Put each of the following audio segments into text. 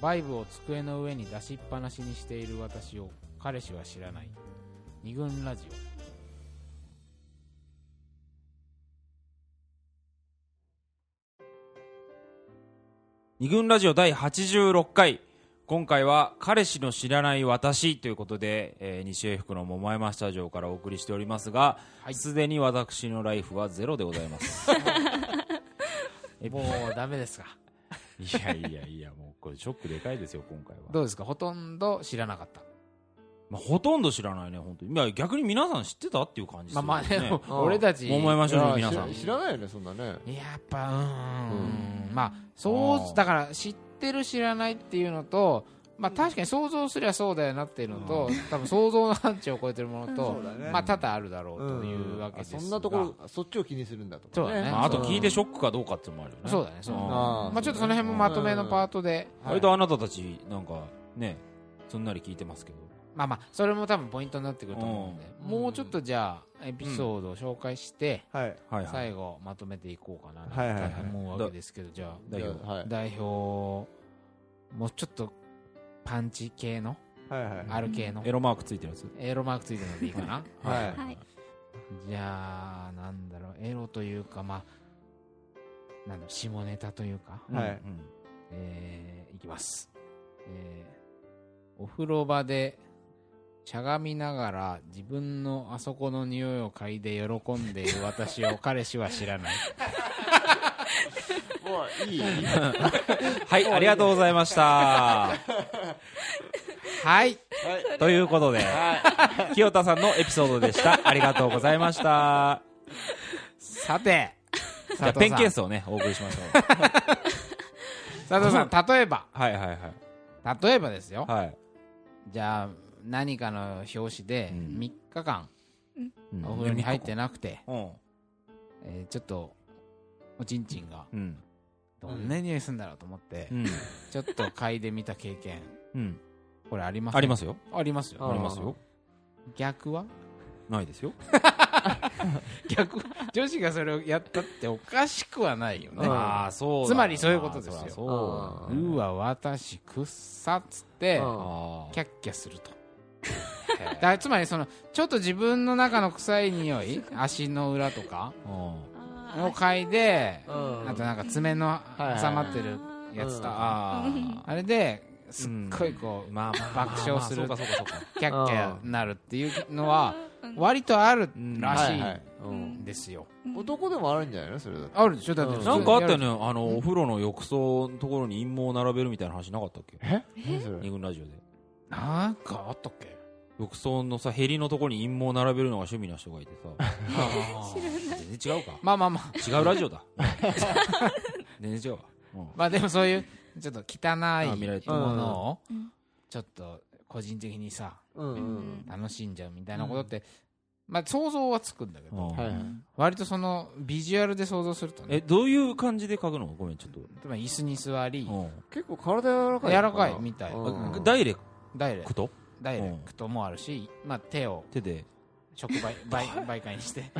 バイブを机の上に出しっぱなしにしている私を彼氏は知らない。二軍ラジ二軍ラジオ第86回。今回は彼氏の知らない私ということで、えー西英福の桃山スタジオからお送りしておりますがはい。すで、に私のライフはゼロでございます。オ もうダメですか？いやいやいやもうこれショックでかいですよ今回は、どうですか？ほとんど知らなかった。まあ、ほとんど知らないね本当に。いや逆に皆さん知ってたっていう感じですよね、まあまあでも、うん。俺たち。桃山署の皆さん。いや知ら知らないよねそんなね。やっぱうーんうん。まあそあーうだから知ってる知らないっていうのとまあ確かに想像すりゃそうだよなっていうのと、多分想像の範疇を超えてるものと、ねまあ多々あるだろうというわけですが、あそんなところそっちを気にするんだとかそうだね。まあ、あと聞いてショックかどうかっていうのもあるよね。そうだねそううん。まあちょっとその辺もまとめのパートで、割とあなたたちなんかねすんなり聞いてますけど。まあまあそれも多分ポイントになってくると思うんで、うん。もうちょっとじゃあエピソードを紹介して、はい。最後まとめていこうかなと思うわけですけど、じゃあ代表じゃあはい。代表もうちょっとパンチ系の？はいはい。ある系の？エロマークついてるやつ？エロマークついてるのでいいかな？はい。はい。じゃあなんだろう。エロというかまあなんだろう下ネタというか、はい。うん。えーいきます、えーお風呂場でしゃがみながら自分のあそこの匂いを嗅いで喜んでいる私を彼氏は知らない はいありがとうございました。はい。ということで清田さんのエピソードでした。ありがとうございました。さてじゃあペンケースをねお送りしましょう。佐藤さん例えば。はいはいはい。例えばですよ。はい。じゃあ何かの表紙でうん。3日間うん。お風呂に入ってなくて、うん。えーちょっとおちんちんがうんどんな匂いするんだろうと思って、うん。ちょっと嗅いでみた経験。うん。これあります？ありますよ。ありますよ。あありますよ。逆は？ないですよ。逆？女子がそれをやったっておかしくはないよね。うんああそうだつまりそういうことですよ。ううわ私くっさっつってキャッキャすると。だつまりそのちょっと自分の中の臭い匂い足の裏とかを嗅いでうん。あとなんか爪の挟まってるやつとうん。ああれですっごいこうまあまあ爆笑するま あそうかそうかそうか。キャッキャなるっていうのは割とあるらしはいはい。いうんんですよ。男でもあるんじゃないの？それだってあるでしょ？だってなんかあったよね。あのお風呂の浴槽のところに陰謀を並べるみたいな話なかったっけ？え？何それ二軍ラジオで。なんかあったっけ？浴槽のさヘリのところに陰謀を並べるのが趣味な人がいてさ。全然違うか？まあまあまあ。違うラジオだ。全然違うわ。うん。まあでもそういうちょっと汚いものをうん。ちょっと個人的にさうんうん楽しんじゃうみたいなことってまあ想像はつくんだけど割とそのビジュアルで想像するとえねどういう感じで書くの？ごめんちょっと。つまり椅子に座りうん。結構体柔らかい柔らかいみたい。ダイレダイレクトダイレクトもあるしまあ手を手で。触媒 媒媒介にして。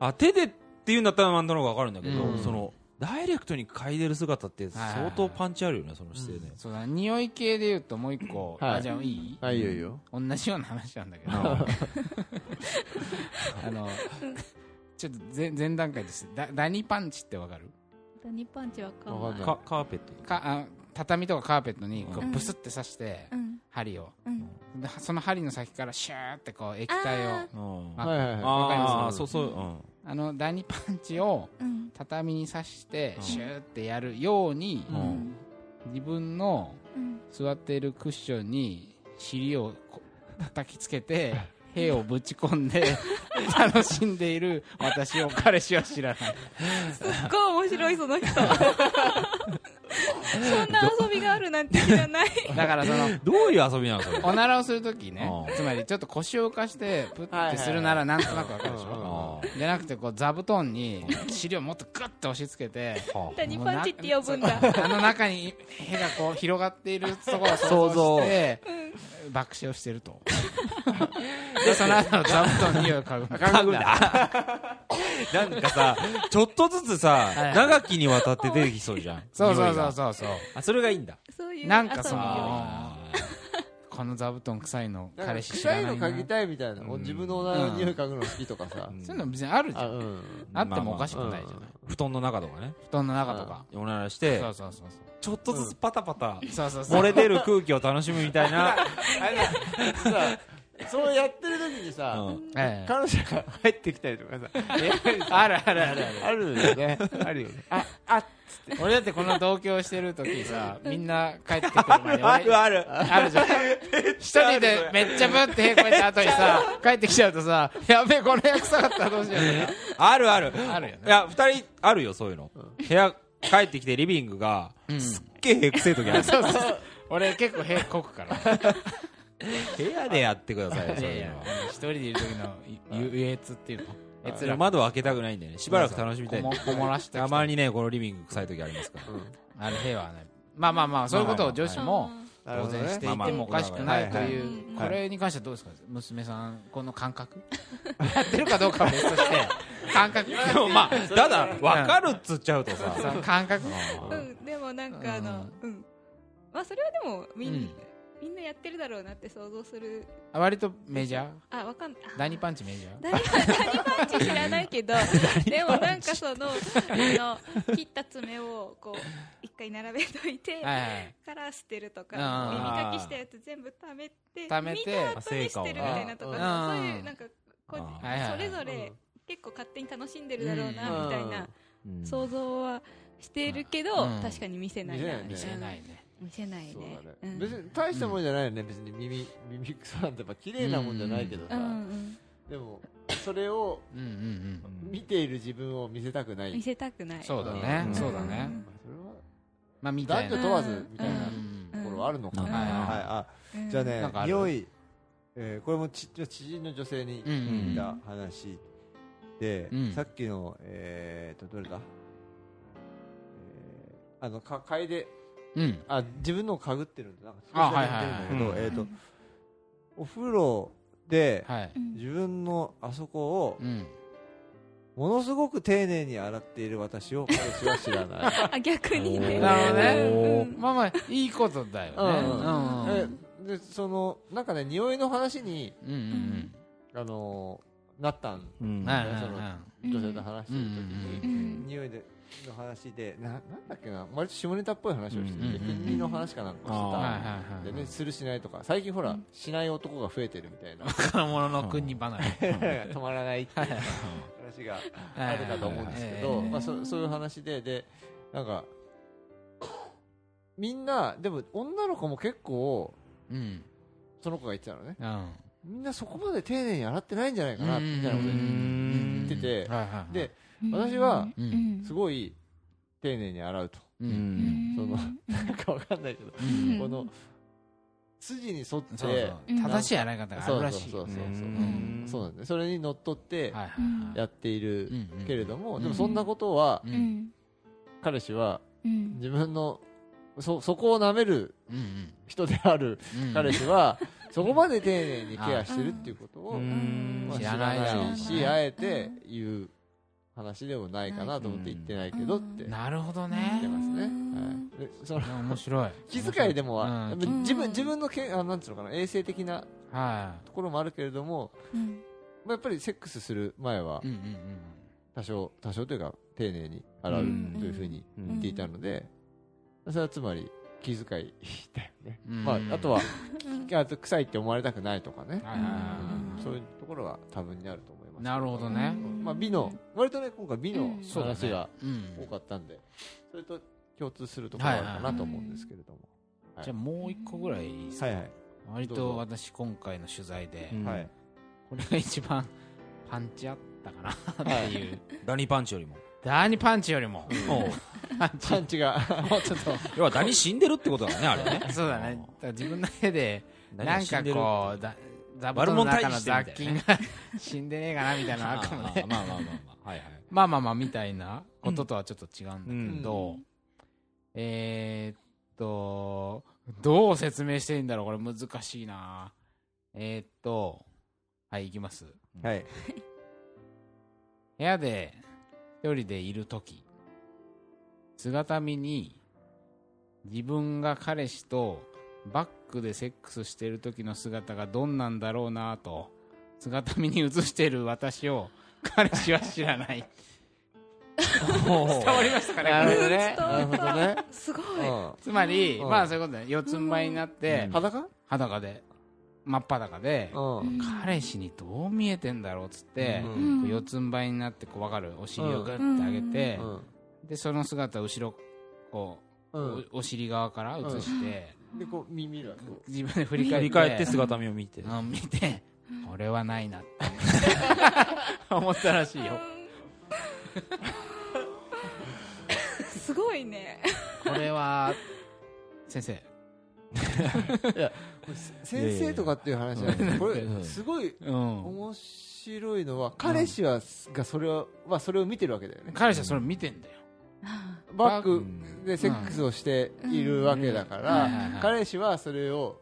あ手でっていうんだったらなんとなくわかるんだけど、うん。そのダイレクトに嗅いでる姿って相当パンチあるよねその姿勢で、そうだ匂い系で言うともう一個はい。あじゃあいい？あい。いよいいよ。同じような話なんだけど。あのちょっと前前段階です。だダニパンチってわかる？ダニパンチわかんない。カーペット。かあ畳とかカーペットにこううん。ブスって刺してうん針を。うん。でその針の先からシューってこう液体を。あうん。あはいはいはい。わかります？ああそうそう、うん。あのダニパンチをうん。畳に刺してうん。シューってやるように自分のうん。座っているクッションに尻をこ叩きつけて 兵をぶち込んで 楽しんでいる私を。彼氏は知らない。すっごい面白いその人そんな遊びがあるなんて知らない。だからその どういう遊びなのそれ？おならをするときねうん。つまりちょっと腰を浮かしてプッてするならなんとなくわかるでしょ？あじゃなくてこう座布団に尻をもっとグッと押し付けてーはダニパンチって呼ぶんだ。あの中に屁がこう広がっているところを想像して爆笑してると。でその後の座布団に匂いを嗅ぐあ嗅ぐんだ。なんかさ、ちょっとずつさはい、長きにわたって出てきそうじゃん。そうそうそうう。そうそう。あ、それがいいんだ。そういうなんかそのこの座布団臭いの彼氏知ら臭いな。いなの嗅ぎたいみたいな、うん。自分のおならの匂い嗅ぐの好きとかさ、ーそういうの別にあるじゃん。あうん。あってもおかしくまあないじゃない。布団の中とかね。布団の中とか。おならしてそ、うそうそうちょっとずつパタパタ、そうそうそう。漏れ出る空気を楽しむみたいな。さそうやってる時にさ、彼女が入ってきたりとかさ あるあるある。あるある。よね。あるよね。ああ俺だってこの同居してる時さみんな帰ってくる前に俺 あるある。あるじゃん。一人でめっちゃブってへこいた後にさ帰ってきちゃうとさやべえこの部屋臭かったらどうしようと あるある。かあるよね。いや、二人あるよ、そういうの。部屋、帰ってきてリビングが、うん。すっげえへくせえ時ある。そうそう俺結構へこくから 部屋でやってくださいよ、そういうの。は。一人でいる時のゆ優越っていうの。閲楽窓を開けたくないんだよね。しばらく楽しみたい。こもらしてた。まにね、このリビング臭い時ありますから。あれ平和はね。まあまあまあそういうことを女子も当然していてもおかしくないというはい。これに関してはどうですか？娘さんこの感覚？やってるかどうかは別として。感覚。でもまあ、ただ、わかるっつっちゃうとさ。感覚。うん。でもなんかあのうん。まあそれはでもみんみんなやってるだろうなって想像する。割とメジャー？あわかんない。第二パンチメジャー？ダニダニパンチ知らないけど でもなんかそのあの切った爪をこう一回並べといて、はいはいから捨てるとかあー耳かきしたやつ全部貯めて貯めて見た後に捨てるみたいなとかあそうーいうなんかこそれぞれ結構勝手に楽しんでるだろうなうんみたいなうん。想像はしてるけどうん。確かに見せないな。見せないね見せないね。そうねだね、うん。別に大したもんじゃないよね。別に耳耳くそなんてやっぱ綺麗なもんじゃないけどさ、うん。うんでもそれを見ている自分を見せたくない。見せたくない。そうだね。うん。そうだね。それはまあみたいな男女問わずみたいなうん。ところはあるのかな、うん。はいあうん。じゃあねなんかある？匂い、えーこれもち知人の女性にうんうん聞いた話で、うん。さっきのえー、とどれだ、えーあのか楓うん。あ自分のをかぐってるんだ。なんかあはいはいはい。えー、とお風呂ではい。うん自分のあそこをうん。ものすごく丁寧に洗っている私を彼氏は知らない。あ逆にね。なるほどね。うん。まあまあいいことだよね。うん。うん。えでそのなんかね匂いの話に、うんうんあのーなったんうんうん。はいはいそのは女性と話してる時に、うん。匂いでの話でななんだっけな割と下ネタっぽい話をしてて、うんうんうん。金利の話かなんかしてた、でね、するしないとか最近ほら、うん。しない男が増えてるみたいな。若者の国離れ。止まらないっていう話があるかと思うんですけど、まあ、そそういう話ででなんかみんなでも女の子も結構うん。その子が言ってたのね。うん。みんなそこまで丁寧に洗ってないんじゃないかなみたいなことうん言っててはいはいはい。で私はうん。すごい丁寧に洗うと。そのなんかわかんないけど。うん。この筋に沿って正しい洗い方があそうるらしい。そうそうそううん。そうそれにのっとってやっているけれどもうん。でもそんなことは彼氏はうん。自分のそそこを舐めるうん人であるうん。彼氏はそこまで丁寧にケアしてるっていうことを知知らないしあえて言う話でもないかなと思って言ってないけどって言なるほどってねますね。うんはい。でその面白い。気遣いでもは自分自分のけあなんつうのかな衛生的なはところもあるけれどもうん。まあやっぱりセックスする前は多少多少というか丁寧に洗ううんというふうにうん。言っていたのでそれはつまり気遣いだよね。うん。まああとはうん あと臭いって思われたくないとかね。そういうところは多分にあると思いますなるほどね。まあ美の割とね今回美の話がうん。多かったんでそれと共通するところがあるかなと思うんですけれども。じゃあもう一個ぐらいいいですか？はいはい。割と私今回の取材でうん。はい。これが一番パンチあったかな？っていう。ダニパンチよりも。ダーニパンチよりも。パンチパンチ。がもうちょっと。要はダニ死んでるってことだね、あれね。そうだね。だから自分の絵でなんかこうだ座布団の中の雑菌が死んでねえかなみたいなのあるかもね まあまあまあまあ。はいはい。まあまあまあみたいなこととはちょっと違うんだけど、うんえー、っとどう説明していいんだろうこれ難しいなえー、っとはいいきますはい部屋で一人でいる時姿見に自分が彼氏とバックでセックスしてる時の姿がどんなんだろうなと姿見に映してる私を 彼氏は知らない。伝わりましたかね？なるほどね。なるほどね。すごい。うん。つまり、うん。まあそういうことね四つん這いになって、うん。裸？裸で真っ裸で、うん。彼氏にどう見えてんだろうっつって、四つん這いになってこう分かる。お尻をグッて上げて、うん。でその姿を後ろこう、うん。おお尻側から映して、でこう耳がこ自分で振り返って。振り返って姿見を見て。うん見て、これはないなって。思ったらしいよ。すごいね。これは先生。う先生とかっていう話じゃないこれうんすごいうん。面白いのは彼氏はがそれをまあそれを見てるわけだよね。彼氏はそれ見てんだよ バックうんでセックスをしているわけだかうん。ら彼氏はそれを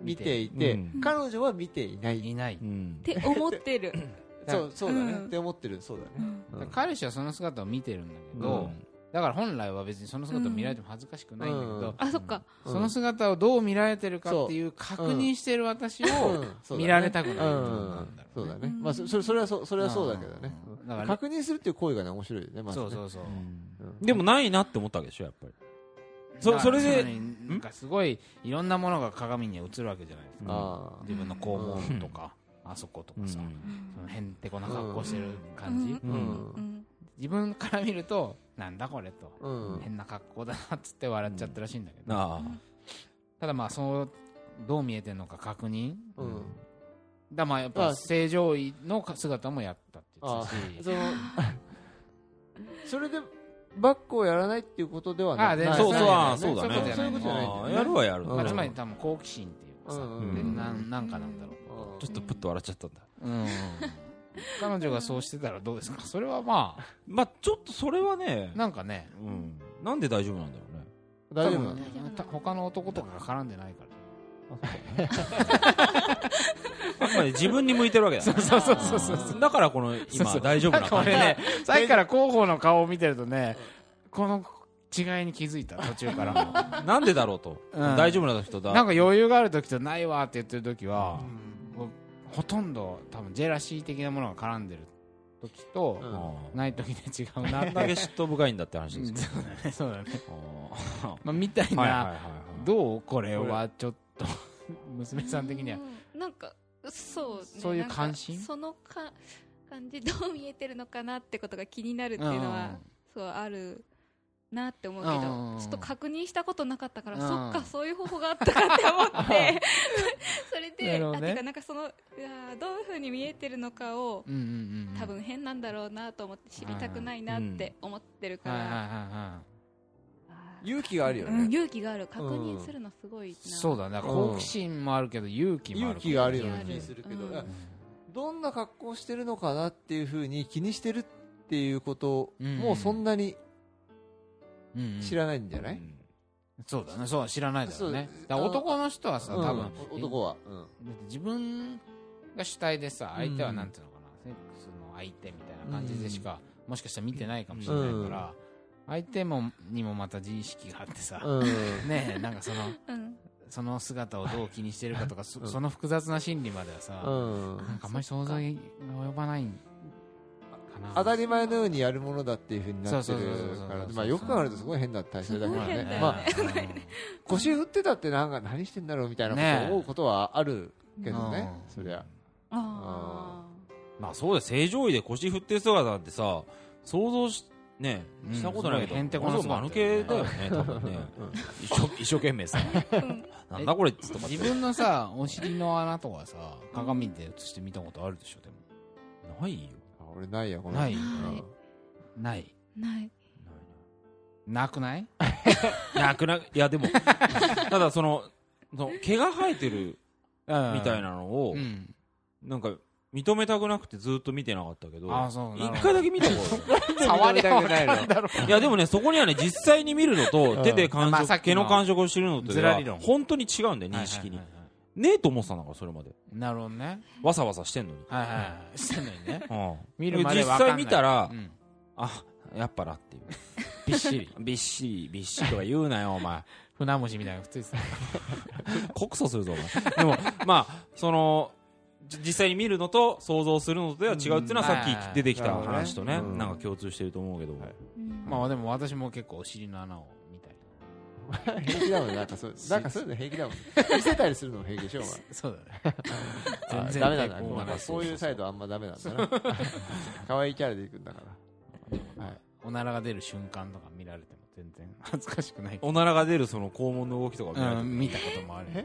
見ていてうん。彼女は見ていない。いない、うん。って思ってる、そうそうだね。うん。って思ってる。そうだね。うん彼氏はその姿を見てるんだけど、うんだから本来は別にその姿を見られても恥ずかしくないんだけど、うんあそっか。うん。その姿をどう見られてるかっていう確認してる私を見られたくないってうことんなんだろそううだね。ねまあそそれそれはそうそれはそうだけどね。うん。だから確認するっていう行為がね面白いよねまずね。そうそうそう。うん。でもないなって思ったわけでしょやっぱり。そそれでなんかすごいいろんなものが鏡に映るわけじゃないですか。あ自分の肛門とか、あそことかさ、そのへんてこな格好してる感じ。うん。うん。自分から見ると、なんだこれと。あうん。変な格好だなっつって笑っちゃったらしいんだけど、ああ。ただまあそうどう見えてるのか確認。うん。だまあやっあぱ正常位の姿もやったって言あってたし。その それでバックをやらないっていうことではなあ全然そうそうそうあそうだね。そういうことじゃやるはやるつまり多分好奇心っていうかさ、うん。うん。でなんなんかなんだろう。ちょっとプッと笑っちゃったんだ。うん彼女がそうしてたらどうですか？それはまあ。まあちょっとそれはねなんかね。うん。なんで大丈夫なんだろうね。大丈夫なの？他の男とかが絡んでないから。あくまで自分に向いてるわけだ。そうそうそうそうだからこの今大丈夫なこ感じ。れねさっきから広報の顔を見てるとねこの違いに気づいた途中からなんでだろうと。うん。大丈夫な人だ。なんか余裕がある時とないわって言ってる時は、ほとんど多分ジェラシー的なものが絡んでる時と、うん。あない時で違うあなって。だけ嫉妬深いんだって話うんですけそうだね。そうだね、まあ、みたいあな、はいはいはいはい。どうこれはちょっと娘さん的には。うんなんかそう、ね、そういう関心？そのか感じどう見えてるのかなってことが気になるっていうのは、そうあるなって思うけど、うんちょっと確認したことなかったから、うん。そっかそういう方法があったかって思って。それで、なね。あてかなんかそのいやーどういうふうに見えてるのかをうんうんうんうん。多分変なんだろうなと思って知りたくないなって思ってるから、勇気があるようん、ね勇気がある。確認するのすごいな、そうだね。好奇心もあるけど勇気もある勇気があるよう勇気あるな気するけど。うん。どんな格好してるのかなっていうふうに気にしてるっていうことうん。もうそんなにうんうん知らないんじゃない？そうだね。そう知らないだろうね。だから男の人はさ多分、うん男は。うん。だって自分が主体でさ相手はなんていうのかな、セックスの相手みたいな感じでしか、もしかしたら見てないかもしれないから、相手もにもまた自意識があってさ、うん。ねえなんかそのうん。その姿をどう気にしてるかとかその複雑な心理まではさ、うん。なんかあんまり想像が及ばないんかな。当たり前のようにやるものだっていうふうになってるから。まあよく考えるとすごい変な体勢だからねね。まあね腰振ってたってなんか何してんだろうみたいなことを思うことはあるけどねうん。そりゃ。あまあそうだよ。正常位で腰振ってる姿なんてさ想像しねうんしたことないけど。へんてこな姿間抜けだよね多分ね。一生一生懸命さ。なんだこれっつって自分のさお尻の穴とかさ鏡で映して見たことあるでしょでも。ないよ。あ俺ないやこのない。うん。ない。ーないな。くない？なくない？やでも ただそのその毛が生えてるみたいなのをうん。なんか認めたくなくてずっと見てなかったけど一回だけ見たこと 触りたくない。のいやでもねそこにはね実際に見るのうん。と手で感触毛の感触を知るのと本当に違うんだよ認識にはいはいはい。はいねえと思ってたんだからそれまで。なるほどね。わさわさしてんのに、はいはいはい。してんのにね。うん。見るまで実わかんない。際見たら、うん。あやっぱなっていう。びっしり。びっしりびっしりとか言うなよお前。船虫みたいなの普通です告訴するぞお前。でもまあそのじ実際に見るのと想像するのとでは違うっていうのはさっき出てきた話とねなん。か共通してると思うけど、はい。うんまあでも私も結構お尻の穴を平気だもんね。なんかそう なんかそういうの平気だもん見せたりするのも平気でしょお前。そうだね。全あ然ダメなんだ。抵抗がない。そういうサイドあんまダメなんだな。可愛いキャラでいくんだから。はい。おならが出る瞬間とか見られても全然恥ずかしくない。おならが出るその肛門の動きとか見られてうん見たこともある。え？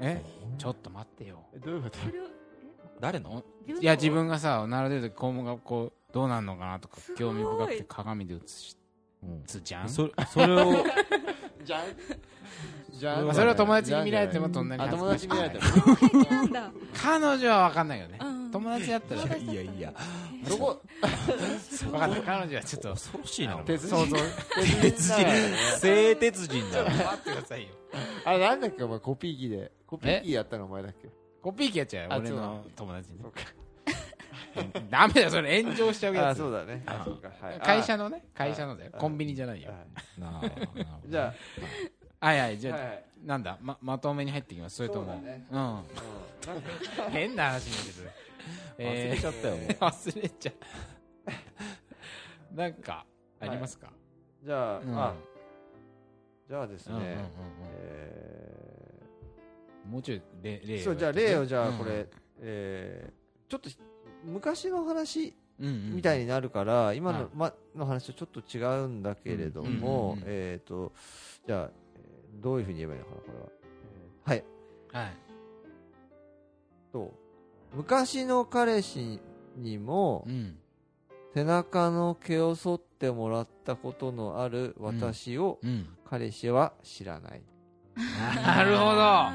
え？ちょっと待ってよ。えどういうこと？誰の？いや自分がさおなら出るとき肛門がこうどうなんのかなとか興味深くて鏡で映しうん。つじゃん。そそれをじゃんじゃん。まあそれは友達に見られてもそんなにあ友恥ずかしくない達に見られても。平気なんだ。彼女は分かんないよね。うん。友達だったら。友達だいやいや。どこ？分かんない。彼女はちょっと恐ろしいな鉄想像。鉄人だからね。製鉄人だよ待ってくださいよ。あれなんだっけお前コピー機で。コピー機やったのお前だっけ？コピー機やっちゃうよ俺の。友達に。そうか ダメだよそれ炎上しちゃうやつあそうだね。あそうか。はい。会社のね会社のだよ。あコンビニじゃないよ。はい。なあ なるほどじゃはいはいじゃあなんだ？ままとめに入ってきます。それともそうだね。うん。うん。なんか変な話になってくる。忘れちゃったよもう。忘れちゃう。なんかありますか？じゃあうん。あ。じゃあですうんうんうんうん。ねえもうちょい例例をーそうじゃあ例をじゃこれえー。ちょっと昔の話みたいになるから今はい。のまの話とちょっと違うんだけれどうんうんもうん。えっとじゃあえーどういうふうに言えばいいのかなこれは。えーはい。はい。と昔の彼氏にもうん。背中の毛を剃ってもらったことのある私をうん。彼氏は知らない、なるほど。あ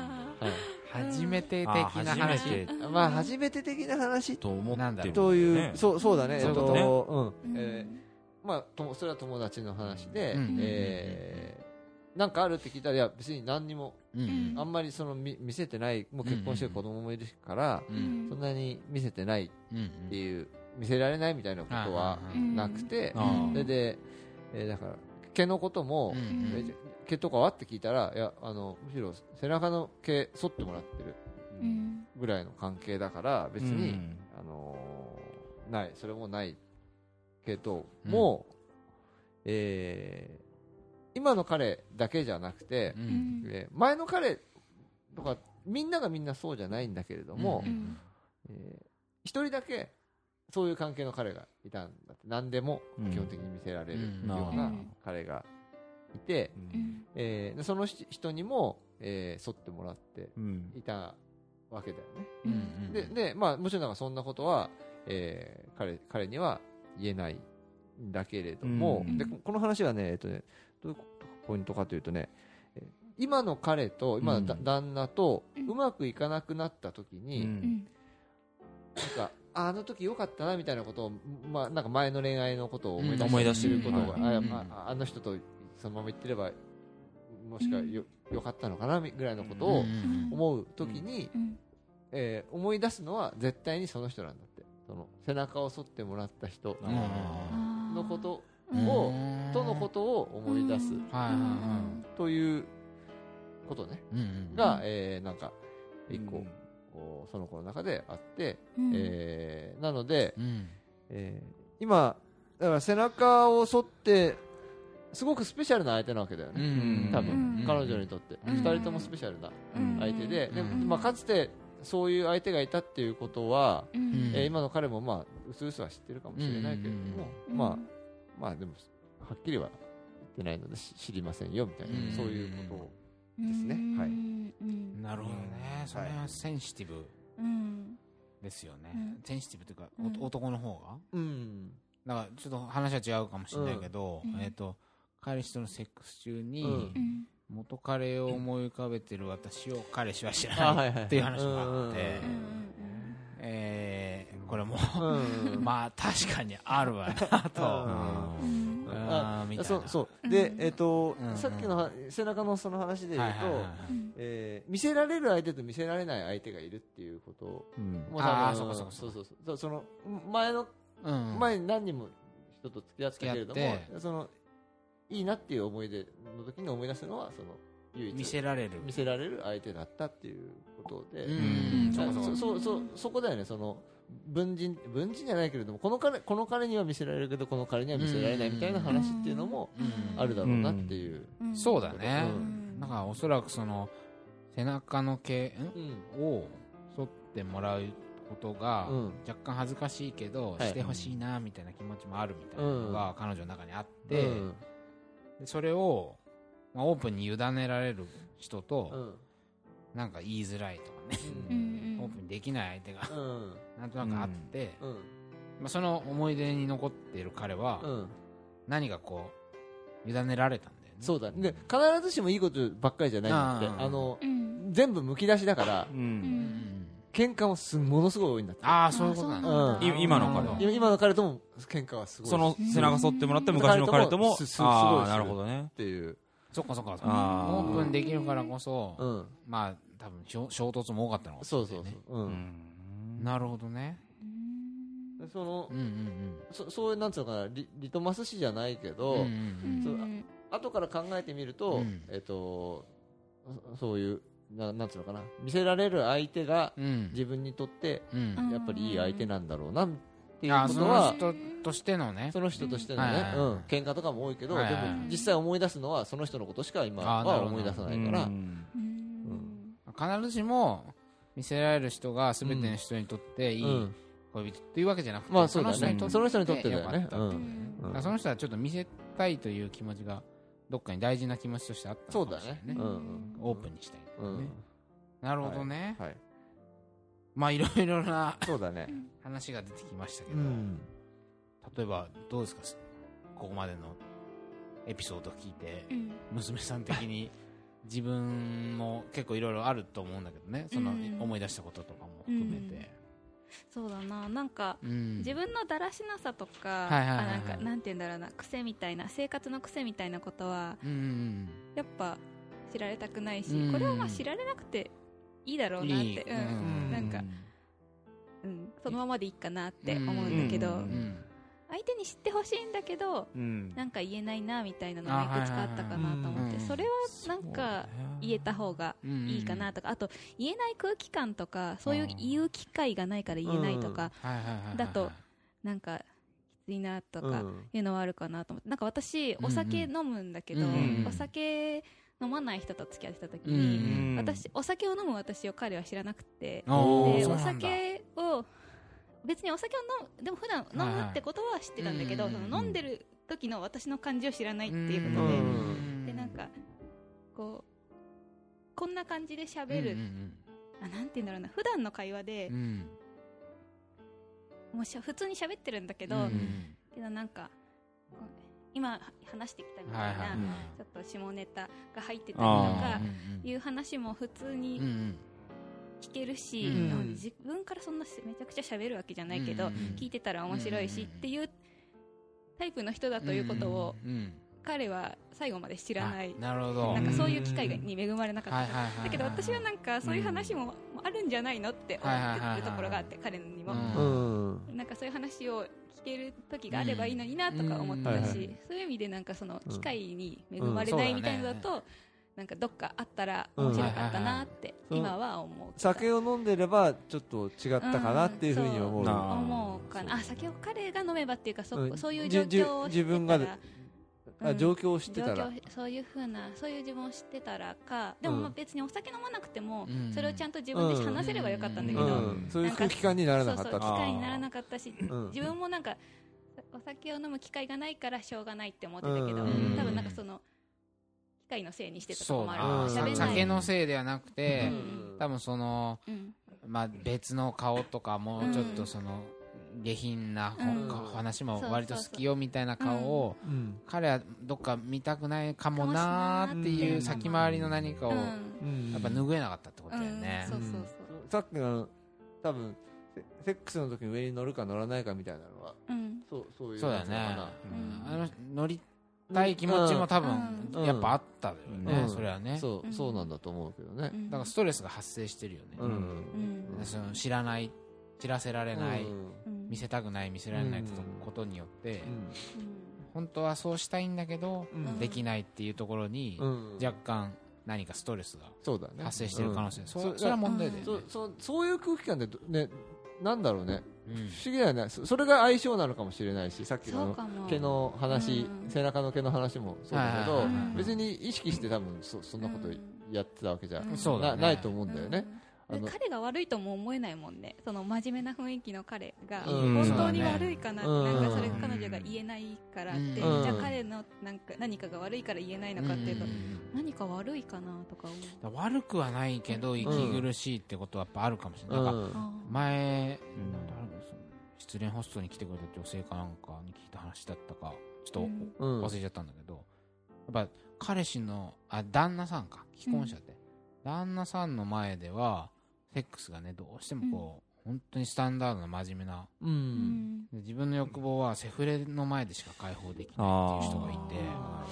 初めて的あな初め話てまあ初めて的な話と思ってるという、ねそうそうだね、えっそういうことねと、うん。ーえーまあともそれは友達の話で、うん。えーなんかあるって聞いたらいや別に何にもうん。うんあんまりその見見せてないもう結婚してる子供もいるから、ううん。んそんなに見せてないっうんていう見せられないみたいなことはうん。なくて、それで、えーだから毛のことも、毛とかは？って聞いたらいやあのむしろ背中の毛剃ってもらってるうん。ぐらいの関係だから別に、うん。あのーない。それもないけども、えー今の彼だけじゃなくてう、うん。んえー前の彼とかみんながみんなそうじゃないんだけれども、ううん。えー一人だけそういう関係の彼がいたんだって。何でも基本的に見せられるうん。ような彼がいて、うん。えーでその人人にも、えー、沿ってもらってうん。いたわけだよね。うん。うんでで、まあ、もちろんなんかそんなことは、えー彼彼には言えないんだけれども、うん。でここの話はね,、えっとねどういうポイントかというとねえー今の彼と今のだ、うん。旦那とうまくいかなくなった時に、なんかああの時良かったなみたいなことを、まあ、なんか前の恋愛のことを思い出うん。思い出してる。ことが、うんあやうん。ああの人とそのまま行ってればもしかよ,、よかったのかなぐらいのことをうん思う時に、うんえー思い出すのは絶対にその人なんだって。その背中を剃ってもらった人のことうん。をとのことを思い出すということね。いうんうん。が、えーなんかー一個、こうその子の中であって、うん。えーなので、うん。えー今だから背中を剃ってすごくスペシャルな相手なわけだようね、ん。多分、うん。彼女にとって、うん。二人ともスペシャルなうん。相手で,で、うん。まあ、かつてそういう相手がいたっていうことは、うん。えー今の彼もまあうすうすは知ってるかもしれないけれども、うん。まあまあでもはっきりは言ってないのでし知りませんよみたいな、うん。そういうことをですね。うん。はい。うん。なるほどね。それはセンシティブうんですよね。うん。センシティブというかうん。お男の方が？うん。だからちょっと話は違うかもしれないけどうん。えっと彼氏とのセックス中にうん。うん元彼を思い浮かべてる私を彼氏は知らあないっていう話があってうんえーこれも まあ確かにあるわなと。そうそうで、う。ん。えっ、と、うんさっきのは背中のその話で言うと、見せられる相手と見せられない相手がいるっていうこと。うん。も多分そうかそうかそうそう。そうその前のうん。前に何人も人と付き合ったけれどもそのいいなっていう思い出の時に思い出すのはその唯一。見せられる。見せられる相手だったっていうことで、うん。だそうかそうか。そそそそこだよね。その文人文人じゃないけれどもこの彼この彼には見せられるけどこの彼には見せられないみたいな話っていうのもうん。あるだろうなっていう、うん。そうだね。うん。だからおそらくその背中の毛うん。んを剃ってもらうことがうん。若干恥ずかしいけどはい。してほしいなみたいな気持ちもあるみたいなのが彼女の中にあってうんでそれをまあオープンに委ねられる人うとんなんか言いづらいとかね。うん。うんオープンにできない相手が。うん。なんとなくあって。うん。まあその思い出に残っている彼はうん。何かこう委ねられたんだよね。そうだね。で必ずしもいいことばっかりじゃないんだって。あのうん。全部むき出しだから。ううんん喧嘩もすものすごい多いんだって。ああそういうことなんだ。うん。い今の彼は。今今の彼とも喧嘩はすごい。その背中剃ってもらった昔の彼ともすすすごいなるほどね。っていう。そっかそっかオープンできるからこそうん。まあ多分衝衝突も多かったのかもしそうそうれないね。そううう。ん。ん。なるほどね。でそのうんうんそそういうなんつうのかなリリトマス紙じゃないけうんど、うんうん。そう後から考えてみると、うん。えっとそそういうななんつうのかな。見せられる相手が自分にとってうん。やっぱりいい相手なんだろうなっていうあそのことは人としてのね。その人としてのね、うん、喧嘩とかも多いけど、はいはいはい。でも実際思い出すのはその人のことしか今は思い出さないから、必ずしも見せられる人が全ての人にとっていいうん恋人っていうわけじゃなくて、まあそうだね。その人にとってその人にとってだよね。その人はちょっと見せたいという気持ちがどっかに大事な気持ちとしてあったそうだのかもしれないね。うん。うん。オープンにしたい、うん。ねなるほどね、はい。まあいろいろなそうだね。話が出てきましたけど、うん。例えばどうですか？ここまでのエピソードを聞いてうん。娘さん的に自分も結構いろいろあると思うんだけどね。そのうん。思い出したこととかも含めて、そうだな。なんかうん。自分のだらしなさとか、はいはいはいはい。あなんかなんて言うんだろうな。癖みたいな生活の癖みたいなことはうんうん。やっぱ知られたくないし、うん。これはまあ知られなくていいだろうなってうん。なんか、うん、そのままでいいかなって思うん。だけど、相手に知ってほしいんだけどうん。なんか言えないなみたいなのがいくつかあったかなと思って、それはなんか言えた方がうんいいかなとか、あと言えない空気感とかそういう言う機会がないから言えないとか、だとなんかきついなとかうん。いうのはあるかなと思って。なんか私お酒飲むんだけど、お酒飲まない人と付き合ってた時うんに、うん。私お酒を飲む私を彼は知らなくてでお酒を別にお酒を飲むでも普段飲むってことは知ってたんだけど、その飲んでる時の私の感じを知らないっていうことで、うんでなんかこうこんな感じで喋る、うんあなんて言うんだろうな。普段の会話でもうしゃ普通に喋ってるんだけど、うんけどなんか今話してきたみたいな、はいはい。はいちょっと下ネタが入ってたりとあかいう話も普通に聞けるし、自分からそんなめちゃくちゃ喋るわけじゃないけど、うんうん聞いてたら面白いしっていうタイプの人だということを彼は最後まで知らない。あなるほど。なんかそういう機会に恵まれなかった、はいはいはいはい。だけど私はなんかそういう話もあるんじゃないのって思ってるところがあって彼にも、なんかそういう話を聞ける時があればいいのになとか思ってたし、そういう意味でなんかそのうん機会に恵まれないみたいなのだと、なんかどっかあったら面白かったなってうん。今は思う。酒を飲んでればちょっと違ったかなっていうふうに思う、思うかな。あ酒を彼が飲めばっていうかそ,、うん。そういう状じ況を自分がたらあ状況を知って状たら。況そういうふうなそういう自分を知ってたらかでもまあうん別にお酒飲まなくても、うん。それをちゃんと自分で話せればよかったんだけうど、ん、そういう空気感にならなかったそうそう機会にならなかったし、うん。自分もなんかお酒を飲む機会がないからしょうがないって思ってたけど、うん。多分なんかその機会のせいにしてたともある。酒のせいではなくてうん。多分そのうん。まあ別の顔とかもうちょっとその下品なほうん。話も割と好きよみたいな顔をうん。彼はどっか見たくないかもなーっていう先回りの何かをやっぱ拭えなかったってことだよね。さっきの多分セセックスの時に上に乗るか乗らないかみたいなのはうん。そうそういうそうだよね。うん。あの乗りたい気持ちも多分うん。やっぱあったよね、うん。それはね。そううん。そうなんだと思うけどね。うん。だからストレスが発生してるよね、うん。うん。その知らない知らせられない、うん。うん見せたくない見せられないってことによって、本当はそうしたいんだけど、うん。できないっていうところにうん。若干何かストレスがそうだね。発生してる可能性、うん。そそれは問題だよね、そうそうそういう空気感でどねなんだろうね。うん。不思議だよね。そそれが相性なのかもしれないしさっきの毛の話、うん。背中の毛の話もそうだけど、はいはいはいはい。別に意識して多分そそんなことやってたわけじゃ、なないと思うんだよね、彼が悪いとも思えないもんね。その真面目な雰囲気の彼がうん。本当に悪いかな、うん。なんかそれが彼女が言えないからって、うん。じゃあ彼のなんか何かが悪いから言えないのかっていうと、うん。何か悪いかなとか悪くはないけど息苦しいってことはやっぱあるかもしれない、なんか前、失恋ホストに来てくれた女性かなんかに聞いた話だったかちょっとうん。忘れちゃったんだけど、やっぱ彼氏のあ旦那さんか既婚者で、旦那さんの前ではセックスがねどうしてもこう、本当にスタンダードな真面目な。うん。自分の欲望はセフレの前でしか解放できないっていう人がいて。あ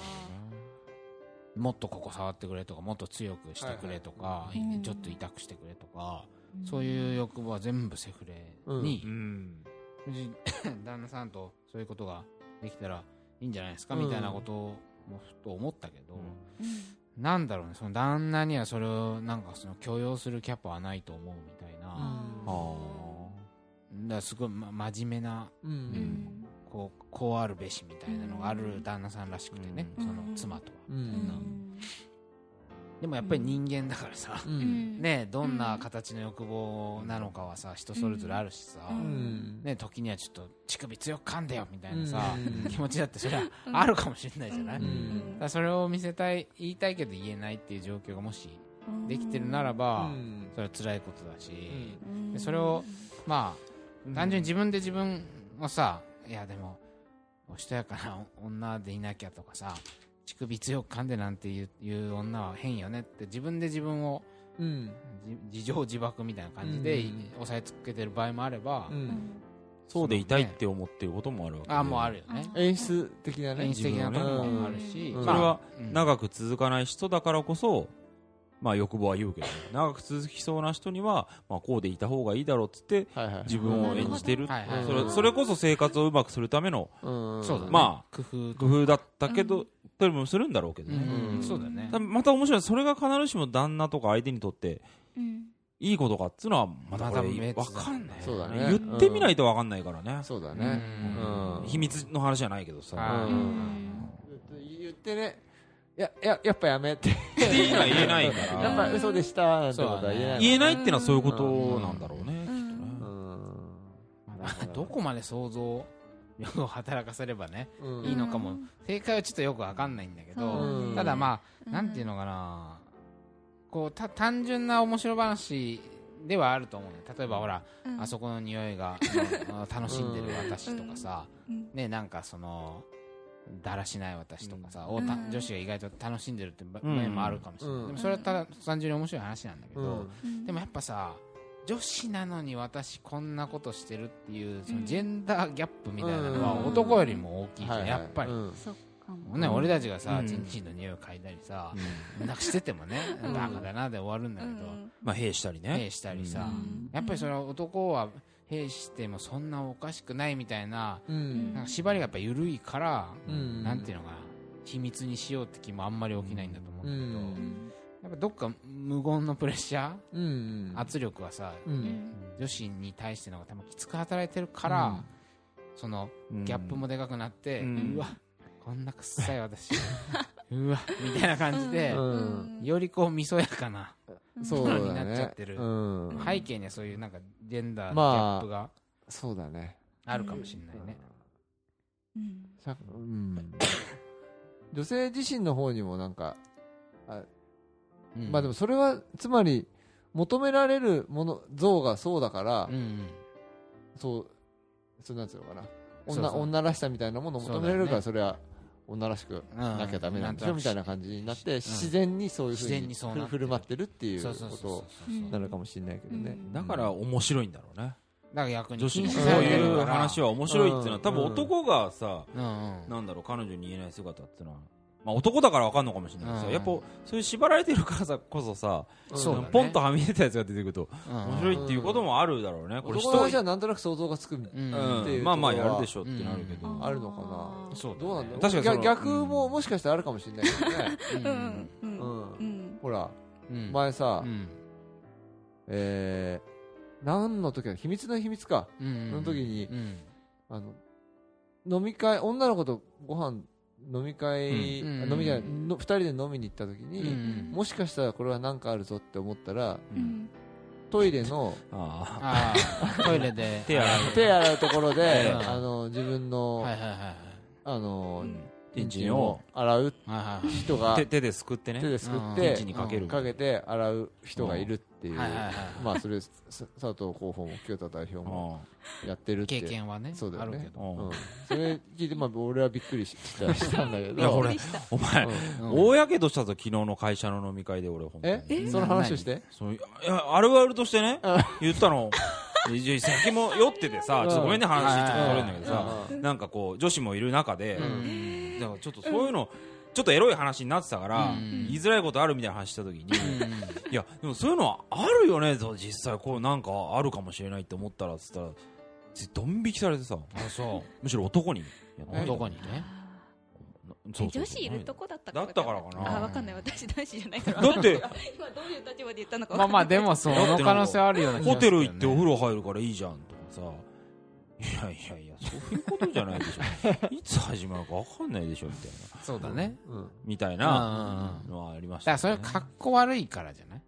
もっとここ触ってくれとかもっと強くしてくれとか、はい。はいちょっと痛くしてくれとか、ーそういう欲望は全部セフレに、うん。じ 旦那さんとそういうことができたらいいんじゃないですか、うんみたいなことをふと思ったけど、うんなんだろうね。その旦那にはそれをなんかその許容するキャパはないと思うみたいな、あだからすごい、ま、真面目なうん。うん。こうこうあるべしみたいなのがある旦那さんらしくてね、うん。その妻とは、ううんんでもやっぱり人間だからさ、ううん。んねどんな形の欲望なのかはさ人それぞれあるしさ、うん。ね、時にはちょっと乳首強く噛んでよみたいなさ、うん。気持ちだってそれはうん。あるかもしれないじゃない、うん。だそれを見せたい言いたいけど言えないっていう状況がもしうん。できてるならば、うん。それは辛いことだし、うん。でそれをまあ単純に自分で自分をさいやでもおしとやかな女でいなきゃとかさ乳首強く噛んでなんていういう女は変よねって自分で自分をうん。じ自情自爆みたいな感じでうん。押さえつけてる場合もあれば、ううん。んそうでいたいって思ってることもあるわけであもうあるよね。演出的なね演出的なところもあるし、それはうん長く続かない人だからこそまあ欲望は言うけどね。長く続きそうな人にはまあこうでいた方がいいだろうっつって自分を演じてる。はいはいそれそれこそ生活をうまくするためのうん。そうだね。ま工夫工夫だったけうどでもするんだろうけどねそうだね。ただまた面白いそれが必ずしも旦那とか相手にとってうん。いいことかっつうのはまだこれ分かんない。そうだね。言ってみないと分かんないからね。そうだね。秘密の話じゃないけどさ。言ってね。いやいややっぱやめってっていうのは言えないかやっぱら嘘でしたなんてことは言えない。言えないっていうのはそういうことなんだろうねきっとね。どこまで想像力 を働かせればねうん。いいのかも。正解はちょっとよくわかんないんだけど、うん。ただまあ、うん。なんていうのかな。こうた単純な面白話ではあると思うね。例えばほら、うん。あそこの匂いが楽しんでる私とかさ、うん。ねなんかそのだらしない私とかさ、をうん。た女子が意外と楽しんでるって場うん面もあるかもしれない、うん。でもそれはただ単純に面白い話なんだけど、でもやっぱさ女子なのに私こんなことしてるっていうそのうん。ジェンダーギャップみたいなのはうん。男よりも大きいじゃん、やっぱり、ね、俺たちがさ、うん。チンチンの匂いを嗅いだりさ、うん。なくしててもね、うん。バカだなで終わるんだけど、うん。まあ兵したりね。兵したりさ、うん。やっぱりそれは男は兵してもそんなおかしくないみたいなうん。なんか縛りがやっぱ緩いから、うん。なんていうのかな。秘密にしようって気もあんまり起きないんだと思うんだけど、うんやっぱどっか無言のプレッシャー、うん。圧力はさ、ううん。ん女子に対しての方が多分きつく働いてるから、そのうん。ギャップもでかくなって、ううんわこんなくっさい私。うわみたいな感じで、うん。よりこうみそやかなそうだになっちゃねってる。うん。背景にはそういうなんかジェンダーのギまあャップがそうだね。あるかもしれないね、うん。さうん。女性自身の方にもなんかうん。まあでもそれはつまり求められるもの像がそうだからうんうん。そうそうなんつうのかな。女そうそう。女らしさみたいなものを求められるからそれは女らしくうんなきゃダメなんでしょみたいな感じになって自然にそういうふう自然に振る。舞ってるっていうことなのかもしれないけどね。だから面白いんだろうね。だかから逆に。女子の禁止そういう話は面白いっていうのは多分男がさうんうん。なんだろう彼女に言えない姿っていうのはまあ男だから分かんのかもしれないけどうん。さやっぱそういう縛られてるからさこそさそうだね。ポンとはみ出たやつが出てくるとうん面白いっていうこともあるだろうね。これ人男の話はなんとなく想像がつくみたいうん。うんっていうまあまあやるでしょってなるけど。うん。あるのかあーそうだね。どうなんだ確かに逆逆ももしかしたらあるかもしれないけどね。ううん。んうん。うん。うん。ほらうん。前さうん。えー何の時だ？秘密の秘密か。うんその時にうん。あの飲み会女の子とご飯飲み会、うん。あ飲み会の二人で飲みに行った時に、うんもしかしたらこれは何かあるぞって思ったらうん。トイレのあああ トイレで。手洗う手洗うところで、うん。あの自分の、はいはいはいはい。あの、うん。チンを洗うはいはい人が手手ですくってね。手ですくっうん。てチンにかけるかけて洗う人がいるっていう、まあそれさ佐藤候補も清田代表もやってるって。経験はねそうだよね。あるけど。うん。うん、それ聞いて、まあ、俺はびっくりしした したんだけど。いや俺お前大やけどしたぞ昨日の会社の飲み会で俺本当に。え？その話をして？そういやあるあるとしてね言ったの。先も酔っててさちょっとごめんね話ちょっとそれんだけどさうん。なんかこう女子もいる中でうん。だからちょっとそういうのちょっとエロい話になってたからうん。言いづらいことあるみたいな話した時にうん。いやでもそういうのはあるよねそう実際こうなんかあるかもしれないって思ったらっつったらつドン引きされてさ。あそむしろ男に。男にね。そうそうえ女子いるとこだっただったからかな。あわかんない。私男子じゃないから。だって。今どういう立場で言ったのか。まあまあでもその可能性はあるような気がホテル行ってお風呂入るからいいじゃんとかさ。いやいやいやそういうことじゃないでしょ。いつ始まるか分かんないでしょみたいな。そうだね。うん。みたいうんなのはありましだからたね、それ格好悪いからじゃない？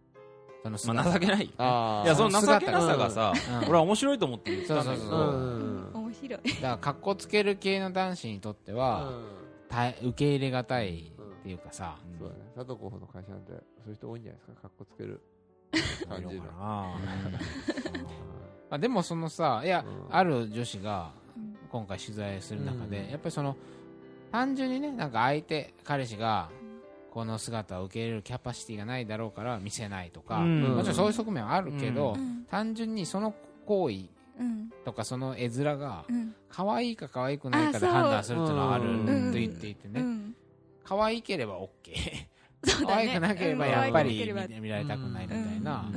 そのまあ情けないいあー。やその情姿けなさがさうん俺は面白いと思って言ったんだけそうどうん。面白い。だから格好つける系の男子にとってはた受け入れがたいっていうかさ。そうだね。佐藤候補の会社なんてそういう人多いんじゃないですか？かっこつける。い感じの。あでもそのさいやうん。ある女子がうん。今回取材する中で、うん。やっぱりその単純にねなんか相手彼氏がこの姿を受け入れるキャパシティがないだろうから見せないとか、うん。もちろんそういう側面はあるけど、うん。単純にその行為うんとかその絵面がうん。可愛いか可愛くないかで判断するっていうのはあるうんと言っていてね、うん。可愛ければ OK そうだね。可愛くなければうんやっぱり見見られたくないみたいな、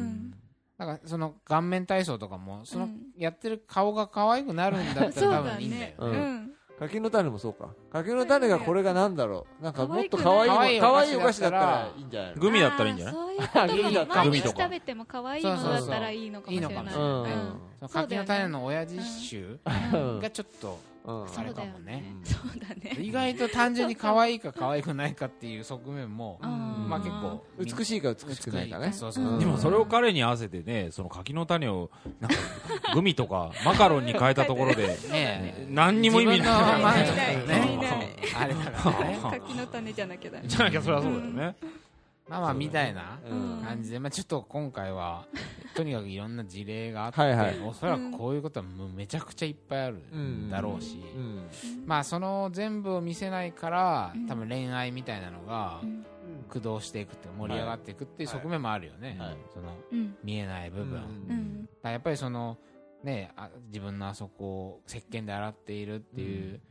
だからその顔面体操とかもそのうん。やってる顔が可愛くなるんだったら 多だ分いいんだよね柿の種もそうか。柿の種がこれがなんだろう。なんかもっと可可愛い可愛いお菓子だったらいいんじゃないのグミだったらいいんじゃないあーそういうことグミだった毎グミとか。日食べても可愛いものだったらいいのかもしれない。柿の種の親父臭うんがちょっとうん。あれかもね。そうだね。意外と単純に可愛いか可愛くないかっていう側面も うん。まあ結構美しいか美しくないかね。そうそううん。でもそれを彼に合わせてねその柿の種をなんか グミとかマカロンに変えたところでね何にも意味ない。まあ見ない見ない。ねあれだからね。柿の種じゃなきゃだじゃなきゃそりゃそうだよねまあまあみたいなうん。感じで。まあちょっと今回は とにかくいろんな事例があってはいはい。おそらくこういうことはもうめちゃくちゃいっぱいあるんだろうし。うん。まあその全部を見せないからうん。多分恋愛みたいなのがうん。駆動していくっていうか盛り上がってい。くっていう側面もあるよね、はい。そのうん。見えない部分、うん。らやっぱりそのねあ自分のあそこを石鹸で洗っているっていう、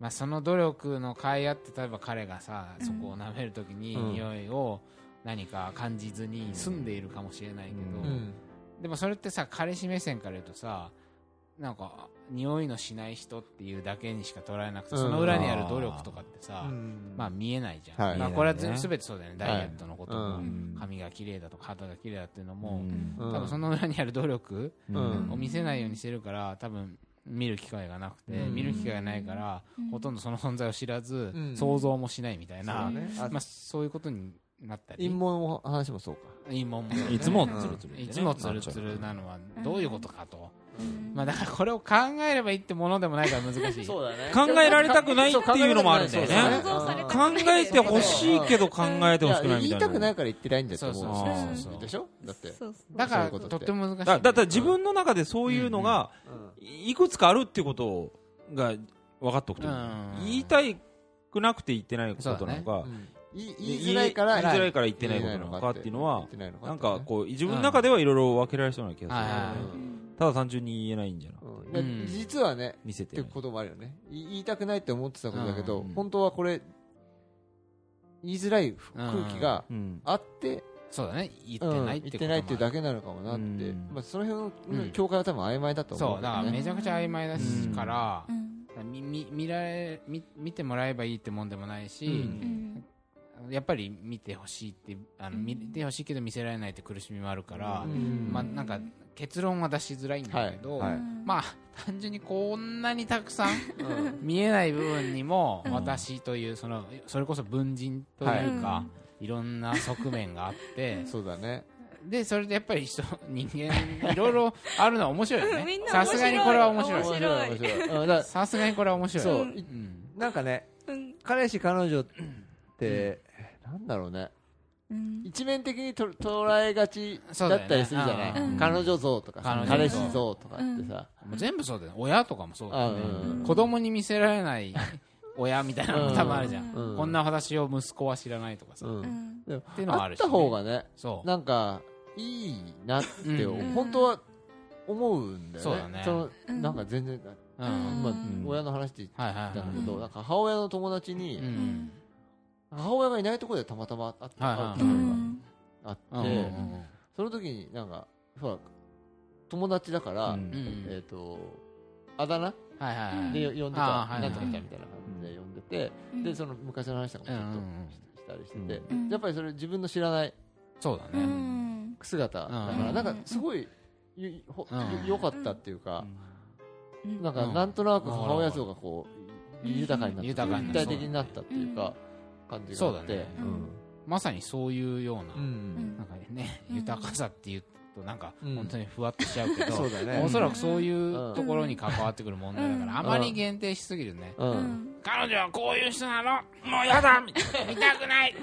まあ、その努力の甲斐あって例えば彼がさうんそこを舐めるときにうん。匂いを何か感じずに済んでいるかもしれないけど、うん。でもそれってさ彼氏目線から言うとさなんか匂いのしない人っていうだけにしか捉えなくて、うん。その裏にある努力とかってさ、うん。まあ見えないじゃん、はい。まあ、これは全てそうだよね、ダイエットのことも、うん。髪が綺麗だとか肌が綺麗だっていうのも、うん。多分その裏にある努力うん。を見せないようにしてるから多分見る機会がなくて、うん。見る機会がないから、うん。ほとんどその存在を知らず、うん。想像もしないみたいそうね。あまあ、そういうことになったり。陰謀の話もそうか。陰謀も。いつもつるつるいつもつるつるなのはどういうことかと、うん。まあ、だからこれを考えればいいってものでもないから難しい。だね。考えられたくないっていうのもあるんだよそうそうね考えてほしいけど考えてほしくないみたいな。言いたくないから言ってないんだとう。うそうそうそう。でしょ？だって。そうそうだからとって。とっても難しい。だだから自分の中でそういうのがいくつかあるっていうことが分かっておくと言いたくなくて言ってないことなのかうん言いづらいから言いづらいから言ってないことなのかっていうのはなんかこう自分の中ではいろいろ分けられそうな気がする。ただ単純に言えないんじゃなうん。でうん。実はね見せてってこともあるよね。い言いたくないって思ってたことだけど、うん。本当はこれ言いづらい空気がうん。あって、そうだね。言ってうんないってこと言ってないっていうだけけなのかもなって、うん。まあ、その辺うんの境界は多分曖昧だと思そううだからねめちゃくちゃ曖昧だからうん。みみ見られ見見てもらえばいいってもんでもないし、やっぱり見てほしいってあのうん。見てほしいけど見せられないって苦しみもあるから、うん。まあなんか結論は出しづらいんだけど、はい。はい。まあ単純にこんなにたくさん うん。見えない部分にもうん。私というそのそれこそ文人というか、い、ろんな側面があってそうだね。でそれでやっぱり人人間いろいろあるのは面白いよね。さすがにこれは面白い。面白いさすがにこれは面白い。そううん。なんかねうん。彼氏彼女って、なんだろうね。うん。一面的にと捉えがちだったりするじゃない、ね。うん。彼女像とかさ彼氏像とかってさ、もう全部そうだよね。親とかもそうだよね、うん。子供に見せられない 親みたいなのも多分あるじゃん、うん。こんな私を息子は知らないとかさ、うっていうのはあるし、ね、あった方がねそう。なんかいいなって、うん。本当は思うんだよね。そうだね。のうん。なんか全然、うんうん。まあうん親の話って言ったんだけど、うんなんか母親の友達に、母親がいないところでたまたま会った、はいがあって、その時になんかほら友達だから、えっ、とあだ名はいはいはい。で呼んでた、なんとかちゃんみたいな感じで呼んでて、うん。でその昔の話とかもちょっとしたりしてて、うんやっぱりそれ自分の知らないそうだうね、ん姿だから、うん。なんかすごい良かったっていうか、うん。なんかうん。なんとなく母親像がこううん。豊かになった、豊かに立体的になったっていうか、感じが。あってそうだね。うん。まさにそういうような、うん。なんかねうん。豊かさっていうとなんかうん。本当にふわっとしちゃうけど、そうだね。おそらくそういうところに関わってくる問題だから、うん。あまり限定しすぎるね、うん。うん。彼女はこういう人なの？もうやだ！みたいな見たくない！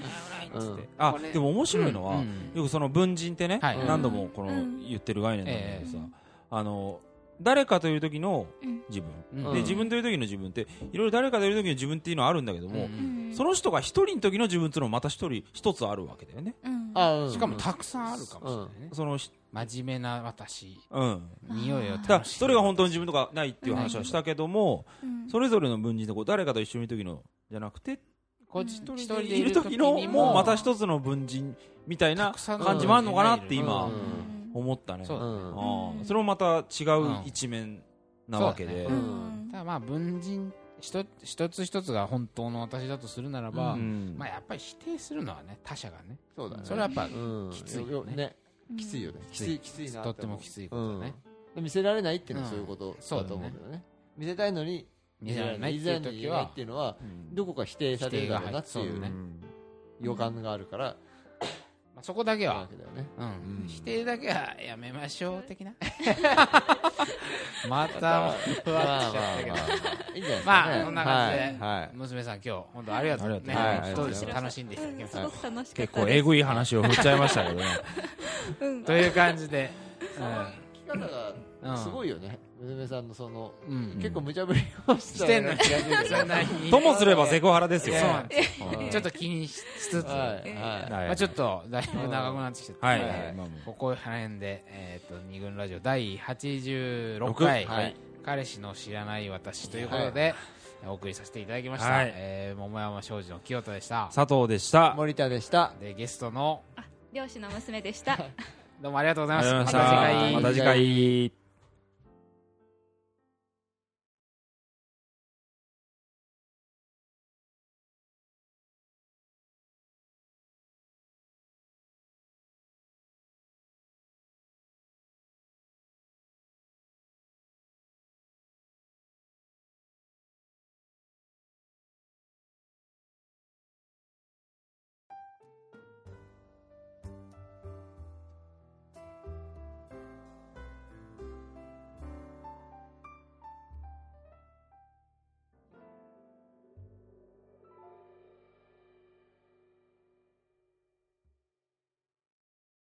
うん。つって。あでも面白いのは、うん。よくその文人ってね、はい。何度もこのうん。言ってる概念なんだけどさ、え。あの誰かという時のうん。自分、うん。で自分という時の自分っていろいろ誰かという時の自分っていうのはあるんだけども、うん。その人が一人の時の自分っていうのもまた一人一つあるわけだよね。うん。しかもたくさんあるかもしれないね、そのひ真面目な私。うん。匂いをだそれが本当に自分とかないっていう話はしたけども、うん。それぞれの文人でこう誰かと一緒にいる時のじゃなくてこっち一人でいいるる時時のにもまた一つの文人みたいな感じもあるのかなってう今ん思ったね、そうだね。うん。ああ。それもまた違う一面なわけで、そうだね。うん。ただまあ文人一一つ一つが本当の私だとするならば、うん。まあやっぱり否定するのはね他者がね。そうだね。それはやっぱうん。きついよね。きついよね。きついきついなとってもきついことだね、うん。見せられないっていうのはうんそういうことそうだと思うけどね。見せたいのに見せられないっていう時見せられないはっていうのはうん。どこか否定されるだろうなっていう否定が入ってそうだね。予感があるからまあ、そこだけは、ね。うん。うん。否定だけはやめましょう的な。またふわっとしちゃったけど、まあそんな感じではい。はい。娘さん今日本当ありがとう。ねありがとう。はい。一人でありがとう。ございます楽しんでいただきました、すごく楽しかった結構えぐい話を振っちゃいましたけどね。うん。という感じで、聞き方がすごいよね。娘さんのそのうん。うん結構無茶ぶりをしてんの気がするともすればセクハラですよ。ちょっと気にしつつ、はい。はい。まあ、ちょっとだいぶ長くなってきちゃった、はい、はい。ここら辺で、えー、と二軍ラジオ第86回、はい。彼氏の知らない私ということで、お送りさせていただきました、はい。えー桃山商事の清田でした。佐藤でした。森田でした。でゲストの漁師の娘でした。どうもありがとうございますた。また次回。また次回